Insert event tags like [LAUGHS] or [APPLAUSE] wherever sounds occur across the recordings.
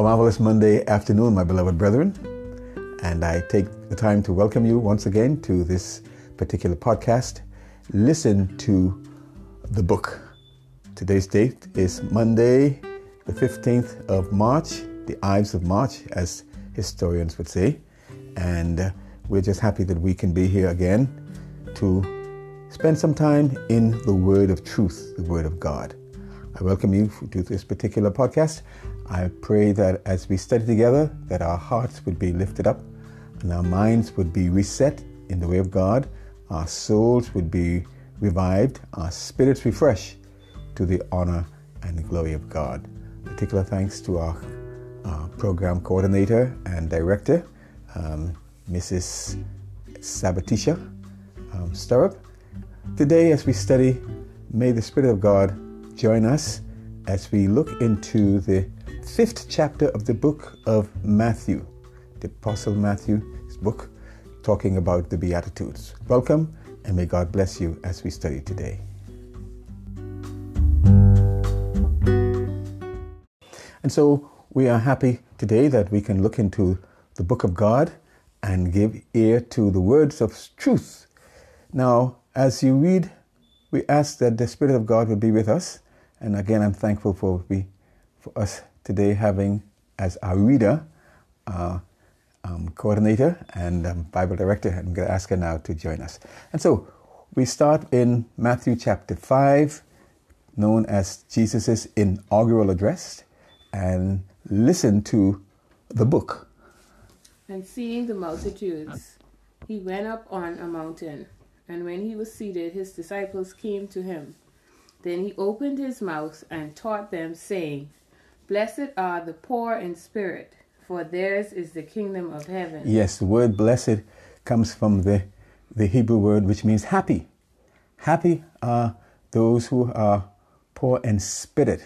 A marvelous Monday afternoon, my beloved brethren. And I take the time to welcome you once again to this particular podcast. Listen to the book. Today's date is Monday, the 15th of March, the Ides of March, as historians would say. And we're just happy that we can be here again to spend some time in the Word of truth, the Word of God. I welcome you to this particular podcast. I pray that as we study together, that our hearts would be lifted up and our minds would be reset in the way of God, our souls would be revived, our spirits refreshed to the honor and glory of God. Particular thanks to our, our program coordinator and director, um, Mrs. Sabatisha um, Stirrup. Today, as we study, may the Spirit of God join us as we look into the fifth chapter of the book of Matthew, the Apostle Matthew's book, talking about the Beatitudes. Welcome, and may God bless you as we study today. And so we are happy today that we can look into the book of God and give ear to the words of truth. Now, as you read, we ask that the Spirit of God will be with us. And again, I'm thankful for, we, for us today having as our reader, uh, um, coordinator, and um, Bible director. I'm going to ask her now to join us. And so we start in Matthew chapter 5, known as Jesus' inaugural address, and listen to the book. And seeing the multitudes, he went up on a mountain. And when he was seated, his disciples came to him. Then he opened his mouth and taught them, saying, Blessed are the poor in spirit, for theirs is the kingdom of heaven. Yes, the word blessed comes from the, the Hebrew word which means happy. Happy are those who are poor in spirit.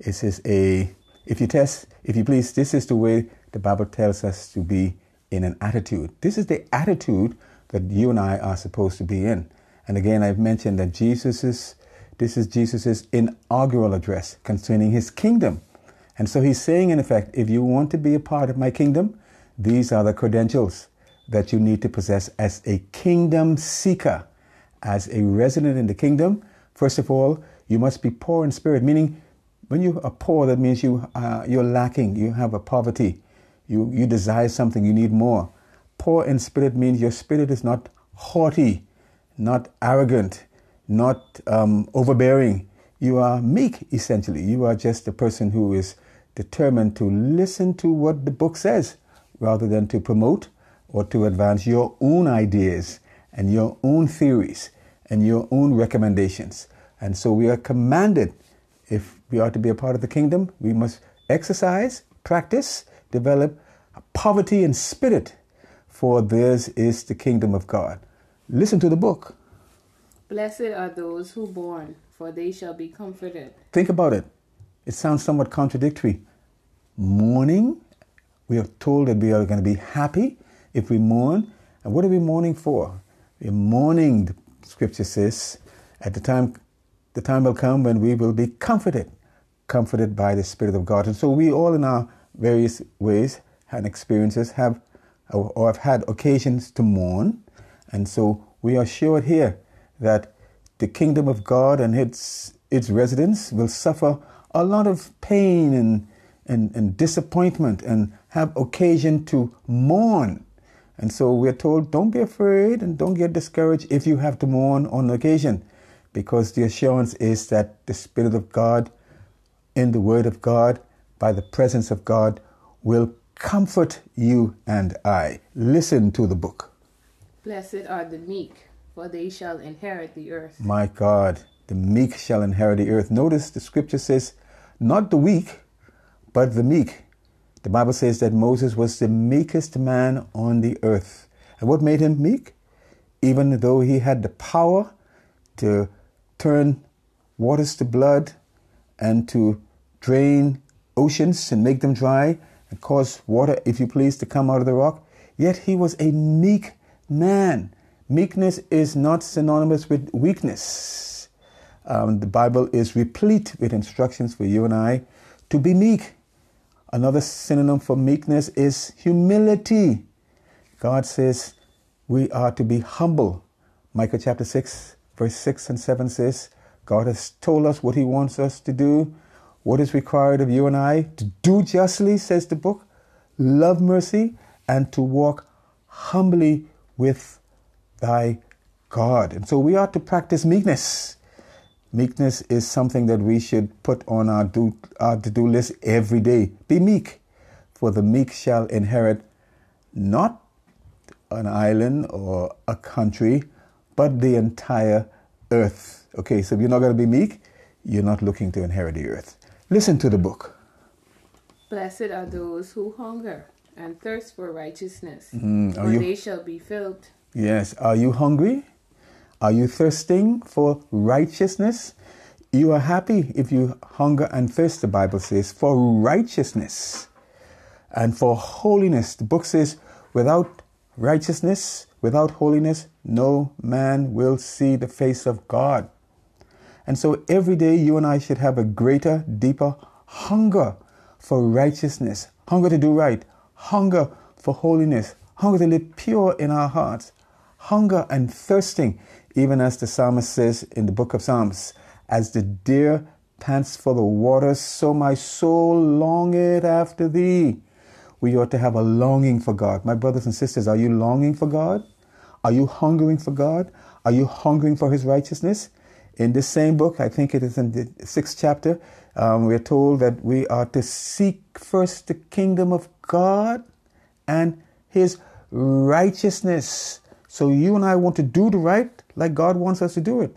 This is a, if you test, if you please, this is the way the Bible tells us to be in an attitude. This is the attitude that you and I are supposed to be in. And again, I've mentioned that Jesus is, this is Jesus' inaugural address concerning his kingdom. And so he's saying, in effect, if you want to be a part of my kingdom, these are the credentials that you need to possess as a kingdom seeker, as a resident in the kingdom. First of all, you must be poor in spirit, meaning when you are poor, that means you, uh, you're lacking, you have a poverty, you, you desire something, you need more. Poor in spirit means your spirit is not haughty, not arrogant, not um, overbearing. You are meek, essentially. You are just a person who is determined to listen to what the book says rather than to promote or to advance your own ideas and your own theories and your own recommendations. And so we are commanded, if we are to be a part of the kingdom, we must exercise, practice, develop poverty in spirit, for theirs is the kingdom of God. Listen to the book. Blessed are those who mourn, for they shall be comforted. Think about it. It sounds somewhat contradictory mourning. We are told that we are going to be happy if we mourn. And what are we mourning for? We're mourning, the scripture says, at the time, the time will come when we will be comforted, comforted by the Spirit of God. And so we all in our various ways and experiences have or have had occasions to mourn. And so we are assured here that the kingdom of God and its its residents will suffer a lot of pain and and, and disappointment and have occasion to mourn. And so we're told, don't be afraid and don't get discouraged if you have to mourn on occasion, because the assurance is that the Spirit of God, in the Word of God, by the presence of God, will comfort you and I. Listen to the book. Blessed are the meek, for they shall inherit the earth. My God, the meek shall inherit the earth. Notice the scripture says, not the weak, but the meek. The Bible says that Moses was the meekest man on the earth. And what made him meek? Even though he had the power to turn waters to blood and to drain oceans and make them dry and cause water, if you please, to come out of the rock, yet he was a meek man. Meekness is not synonymous with weakness. Um, the Bible is replete with instructions for you and I to be meek. Another synonym for meekness is humility. God says we are to be humble. Micah chapter 6, verse 6 and 7 says, God has told us what He wants us to do, what is required of you and I to do justly, says the book, love mercy, and to walk humbly with thy God. And so we are to practice meekness. Meekness is something that we should put on our do our to-do list every day. Be meek, for the meek shall inherit not an island or a country, but the entire earth. Okay, so if you're not going to be meek, you're not looking to inherit the earth. Listen to the book. Blessed are those who hunger and thirst for righteousness, Mm, for you- they shall be filled. Yes. Are you hungry? Are you thirsting for righteousness? You are happy if you hunger and thirst, the Bible says, for righteousness and for holiness. The book says, without righteousness, without holiness, no man will see the face of God. And so every day you and I should have a greater, deeper hunger for righteousness, hunger to do right, hunger for holiness, hunger to live pure in our hearts, hunger and thirsting, even as the psalmist says in the book of Psalms, as the deer pants for the water, so my soul longeth after thee. We ought to have a longing for God. My brothers and sisters, are you longing for God? Are you hungering for God? Are you hungering for His righteousness? In this same book, I think it is in the sixth chapter, um, we're told that we are to seek first the kingdom of God and His righteousness. So you and I want to do the right like God wants us to do it.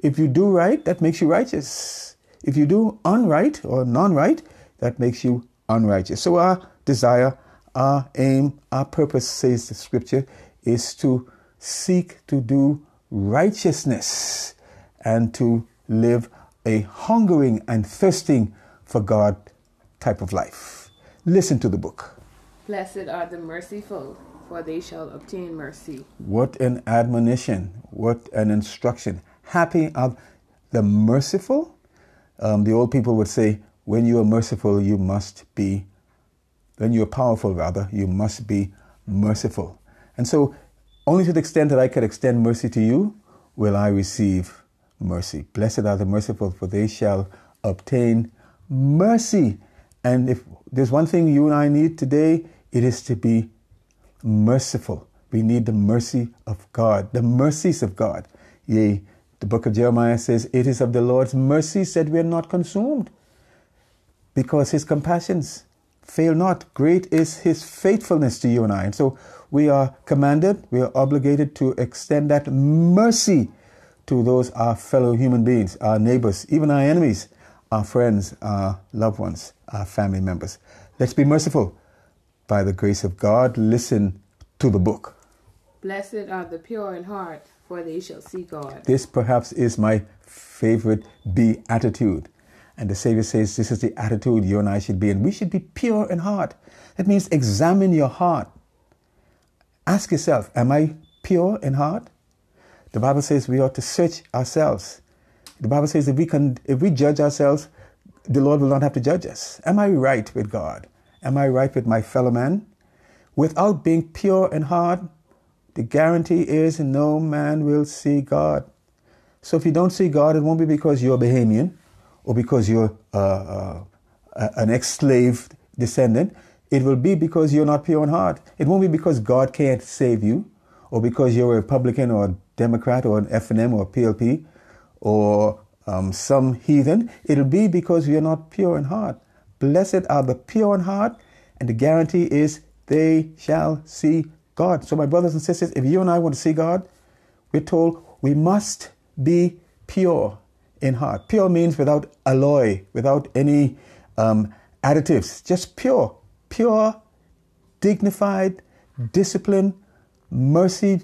If you do right, that makes you righteous. If you do unright or non right, that makes you unrighteous. So our desire, our aim, our purpose, says the scripture, is to seek to do righteousness and to live a hungering and thirsting for God type of life. Listen to the book. Blessed are the merciful, for they shall obtain mercy. What an admonition, what an instruction. Happy are the merciful. Um, the old people would say, when you are merciful, you must be, when you are powerful, rather, you must be merciful. And so, only to the extent that I can extend mercy to you, will I receive mercy. Blessed are the merciful, for they shall obtain mercy. And if there's one thing you and I need today, it is to be merciful. We need the mercy of God, the mercies of God. Yea, the book of Jeremiah says, It is of the Lord's mercies that we are not consumed, because his compassions fail not. Great is his faithfulness to you and I. And so we are commanded, we are obligated to extend that mercy to those our fellow human beings, our neighbors, even our enemies, our friends, our loved ones, our family members. Let's be merciful. By the grace of God, listen to the book. Blessed are the pure in heart, for they shall see God. This perhaps is my favorite be attitude. And the Savior says this is the attitude you and I should be in. We should be pure in heart. That means examine your heart. Ask yourself, am I pure in heart? The Bible says we ought to search ourselves. The Bible says if we can if we judge ourselves, the Lord will not have to judge us. Am I right with God? Am I right with my fellow man? Without being pure in heart, the guarantee is no man will see God. So if you don't see God, it won't be because you're a Bahamian or because you're uh, uh, an ex-slave descendant. It will be because you're not pure in heart. It won't be because God can't save you or because you're a Republican or a Democrat or an FNM or a PLP or um, some heathen. It'll be because you're not pure in heart. Blessed are the pure in heart, and the guarantee is they shall see God. So, my brothers and sisters, if you and I want to see God, we're told we must be pure in heart. Pure means without alloy, without any um, additives, just pure, pure, dignified, disciplined, mercy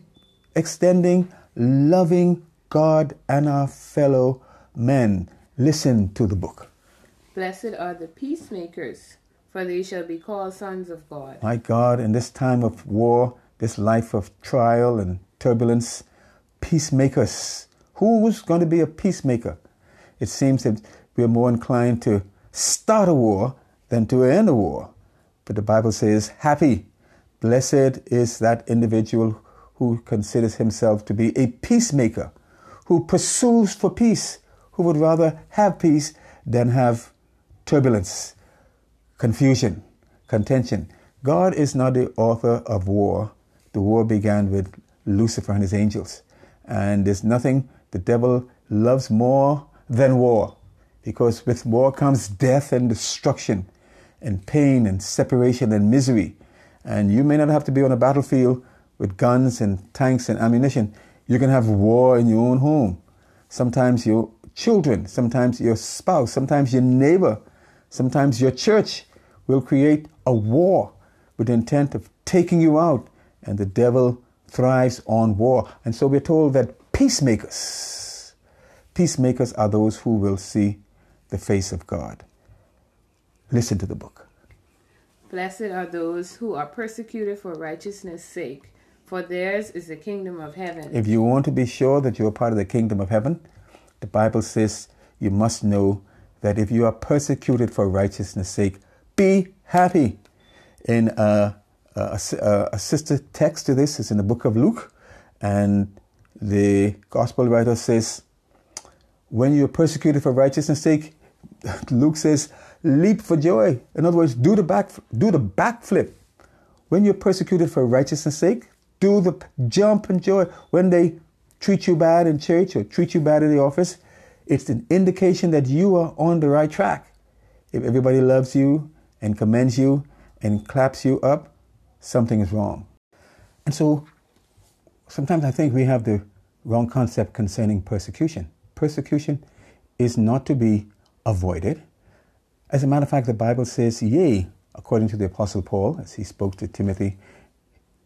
extending, loving God and our fellow men. Listen to the book. Blessed are the peacemakers, for they shall be called sons of God. My God, in this time of war, this life of trial and turbulence, peacemakers. Who's going to be a peacemaker? It seems that we're more inclined to start a war than to end a war. But the Bible says, happy, blessed is that individual who considers himself to be a peacemaker, who pursues for peace, who would rather have peace than have turbulence, confusion, contention. God is not the author of war. The war began with Lucifer and his angels. And there's nothing the devil loves more than war. Because with war comes death and destruction, and pain and separation and misery. And you may not have to be on a battlefield with guns and tanks and ammunition. You can have war in your own home. Sometimes your children, sometimes your spouse, sometimes your neighbor, sometimes your church will create a war with the intent of taking you out. And the devil thrives on war. And so we're told that peacemakers, peacemakers are those who will see the face of God. Listen to the book. Blessed are those who are persecuted for righteousness' sake, for theirs is the kingdom of heaven. If you want to be sure that you're part of the kingdom of heaven, the Bible says you must know that if you are persecuted for righteousness' sake, be happy. In uh, uh, a, a, a, uh, a sister text to this is in the book of Luke, and the gospel writer says, when you're persecuted for righteousness' sake, [LAUGHS] Luke says, leap for joy. In other words, do the back, do the backflip. When you're persecuted for righteousness' sake, do the jump and joy. When they treat you bad in church or treat you bad in the office, it's an indication that you are on the right track. If everybody loves you and commends you and claps you up, something is wrong. And so sometimes I think we have the wrong concept concerning persecution. Persecution is not to be avoided. As a matter of fact, the Bible says, Yea, according to the Apostle Paul, as he spoke to Timothy,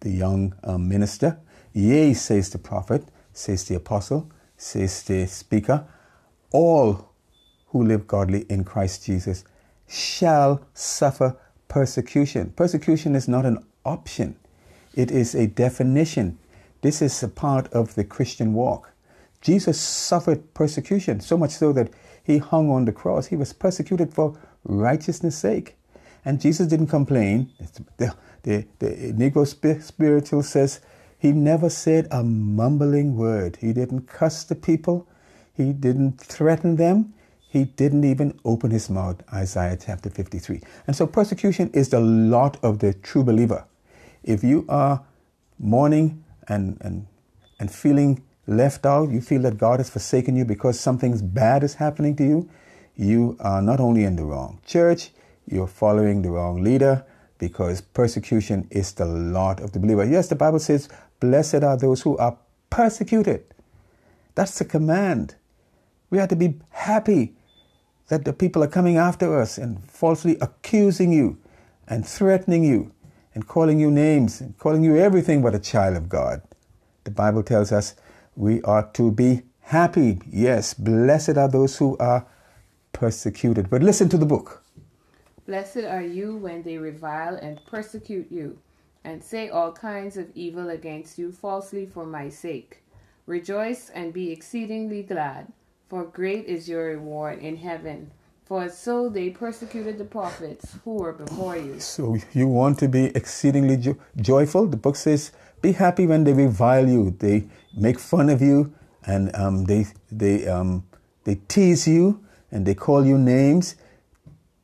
the young um, minister, Yea, says the prophet, says the apostle, says the speaker, all who live godly in Christ Jesus shall suffer persecution. Persecution is not an option, it is a definition. This is a part of the Christian walk. Jesus suffered persecution, so much so that he hung on the cross. He was persecuted for righteousness' sake. And Jesus didn't complain. The, the, the Negro spiritual says he never said a mumbling word. He didn't cuss the people. He didn't threaten them. He didn't even open his mouth. Isaiah chapter 53. And so persecution is the lot of the true believer. If you are mourning and, and, and feeling left out, you feel that God has forsaken you because something bad is happening to you, you are not only in the wrong church, you're following the wrong leader because persecution is the lot of the believer. Yes, the Bible says, Blessed are those who are persecuted. That's the command. We have to be happy that the people are coming after us and falsely accusing you and threatening you and calling you names and calling you everything but a child of God. The Bible tells us we are to be happy. Yes, blessed are those who are persecuted. But listen to the book. Blessed are you when they revile and persecute you, and say all kinds of evil against you falsely for my sake. Rejoice and be exceedingly glad, for great is your reward in heaven. For so they persecuted the prophets who were before you. So you want to be exceedingly jo- joyful? The book says, "Be happy when they revile you, they make fun of you, and um, they they um, they tease you, and they call you names."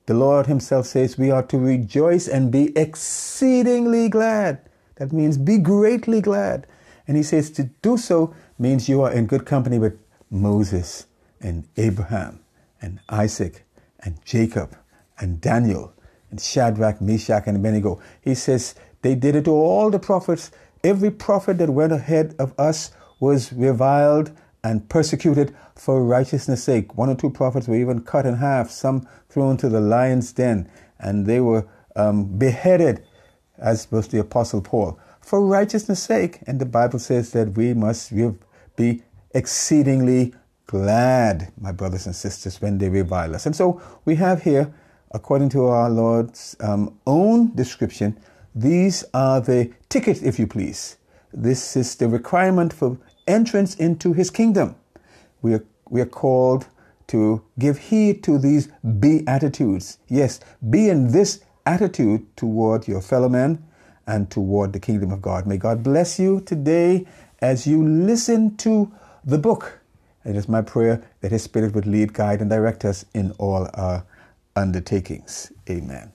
The Lord Himself says we are to rejoice and be exceedingly glad. That means be greatly glad. And He says to do so means you are in good company with Moses and Abraham and Isaac and Jacob and Daniel and Shadrach, Meshach, and Abednego. He says they did it to all the prophets. Every prophet that went ahead of us was reviled and persecuted for righteousness' sake. One or two prophets were even cut in half, some thrown to the lion's den, and they were um, beheaded, as was the Apostle Paul, for righteousness' sake. And the Bible says that we must be exceedingly glad, my brothers and sisters, when they revile us. And so we have here, according to our Lord's um, own description, these are the tickets, if you please. This is the requirement for entrance into his kingdom. We are, we are called to give heed to these beatitudes. Yes, be in this attitude toward your fellow man and toward the kingdom of God. May God bless you today as you listen to the book. It is my prayer that His Spirit would lead, guide, and direct us in all our undertakings. Amen.